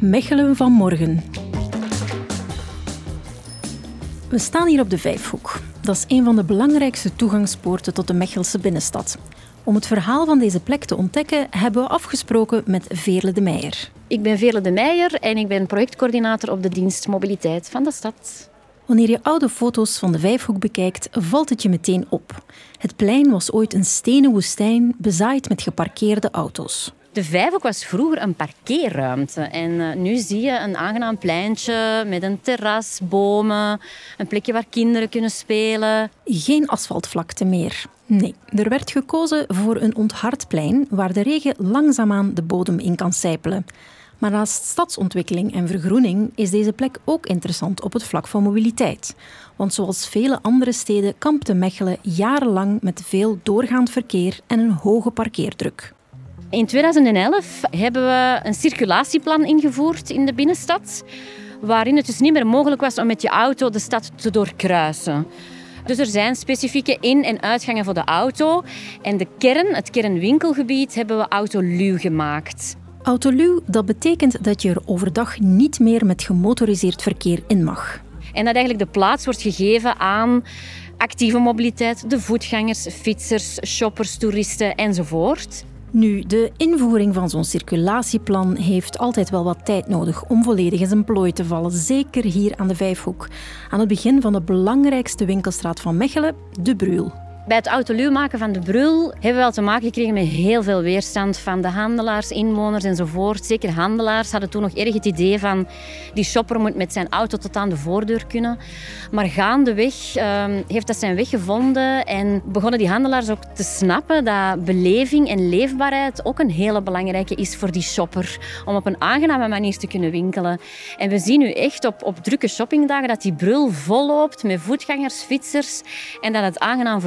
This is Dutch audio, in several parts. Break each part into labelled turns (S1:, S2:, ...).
S1: Mechelen van morgen. We staan hier op de Vijfhoek. Dat is een van de belangrijkste toegangspoorten tot de Mechelse binnenstad. Om het verhaal van deze plek te ontdekken, hebben we afgesproken met Veerle de Meijer.
S2: Ik ben Veerle de Meijer en ik ben projectcoördinator op de dienst Mobiliteit van de stad.
S1: Wanneer je oude foto's van de Vijfhoek bekijkt, valt het je meteen op. Het plein was ooit een stenen woestijn, bezaaid met geparkeerde auto's.
S2: De Vijfhoek was vroeger een parkeerruimte. En eh, nu zie je een aangenaam pleintje met een terras, bomen, een plekje waar kinderen kunnen spelen.
S1: Geen asfaltvlakte meer. Nee, er werd gekozen voor een onthard plein waar de regen langzaamaan de bodem in kan sijpelen. Maar naast stadsontwikkeling en vergroening is deze plek ook interessant op het vlak van mobiliteit. Want zoals vele andere steden kampte Mechelen jarenlang met veel doorgaand verkeer en een hoge parkeerdruk.
S2: In 2011 hebben we een circulatieplan ingevoerd in de binnenstad, waarin het dus niet meer mogelijk was om met je auto de stad te doorkruisen. Dus er zijn specifieke in- en uitgangen voor de auto. En de kern, het kernwinkelgebied, hebben we autoluw gemaakt.
S1: Autoluw, dat betekent dat je er overdag niet meer met gemotoriseerd verkeer in mag.
S2: En dat eigenlijk de plaats wordt gegeven aan actieve mobiliteit, de voetgangers, fietsers, shoppers, toeristen enzovoort.
S1: Nu, de invoering van zo'n circulatieplan heeft altijd wel wat tijd nodig om volledig in zijn plooi te vallen. Zeker hier aan de Vijfhoek. Aan het begin van de belangrijkste winkelstraat van Mechelen, de Bruul.
S2: Bij het autoluw maken van de brul hebben we wel te maken gekregen met heel veel weerstand van de handelaars, inwoners enzovoort. Zeker handelaars hadden toen nog erg het idee van die shopper moet met zijn auto tot aan de voordeur kunnen. Maar gaandeweg uh, heeft dat zijn weg gevonden en begonnen die handelaars ook te snappen dat beleving en leefbaarheid ook een hele belangrijke is voor die shopper. Om op een aangename manier te kunnen winkelen. En we zien nu echt op, op drukke shoppingdagen dat die brul volloopt met voetgangers, fietsers en dat het aangenaam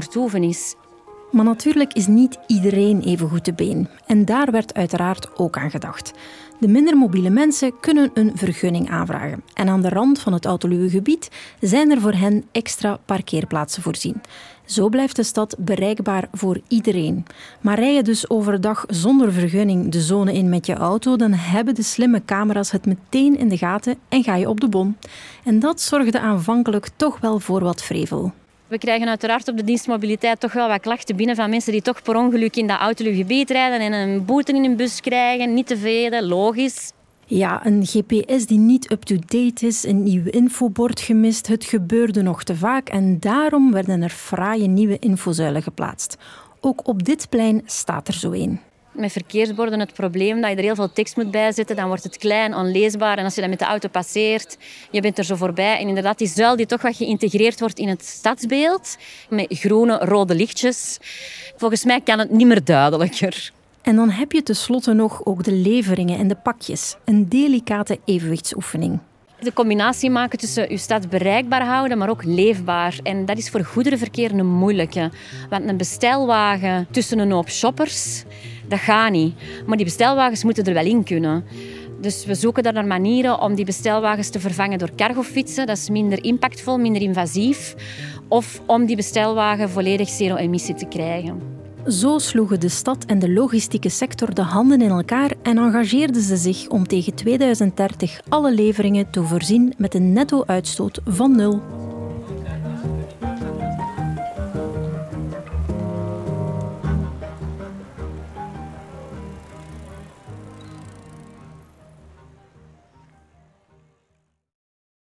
S1: Maar natuurlijk is niet iedereen even goed te been. En daar werd uiteraard ook aan gedacht. De minder mobiele mensen kunnen een vergunning aanvragen. En aan de rand van het autoluwe gebied zijn er voor hen extra parkeerplaatsen voorzien. Zo blijft de stad bereikbaar voor iedereen. Maar rij je dus overdag zonder vergunning de zone in met je auto, dan hebben de slimme camera's het meteen in de gaten en ga je op de bon. En dat zorgde aanvankelijk toch wel voor wat vrevel.
S2: We krijgen uiteraard op de dienstmobiliteit toch wel wat klachten binnen van mensen die toch per ongeluk in dat autoluwgebied rijden en een boete in een bus krijgen. Niet tevreden, logisch.
S1: Ja, een GPS die niet up-to-date is, een nieuw infobord gemist. Het gebeurde nog te vaak en daarom werden er fraaie nieuwe infozuilen geplaatst. Ook op dit plein staat er zo een
S2: met verkeersborden het probleem dat je er heel veel tekst moet bijzetten. Dan wordt het klein, onleesbaar. En als je dat met de auto passeert, je bent er zo voorbij. En inderdaad, die zuil die toch wat geïntegreerd wordt in het stadsbeeld. Met groene, rode lichtjes. Volgens mij kan het niet meer duidelijker.
S1: En dan heb je tenslotte nog ook de leveringen en de pakjes. Een delicate evenwichtsoefening.
S2: De combinatie maken tussen je stad bereikbaar houden, maar ook leefbaar. En dat is voor goederenverkeer een moeilijke. Want een bestelwagen tussen een hoop shoppers dat gaat niet. Maar die bestelwagens moeten er wel in kunnen. Dus we zoeken daar naar manieren om die bestelwagens te vervangen door cargofietsen. Dat is minder impactvol, minder invasief. Of om die bestelwagen volledig zero-emissie te krijgen.
S1: Zo sloegen de stad en de logistieke sector de handen in elkaar en engageerden ze zich om tegen 2030 alle leveringen te voorzien met een netto-uitstoot van nul.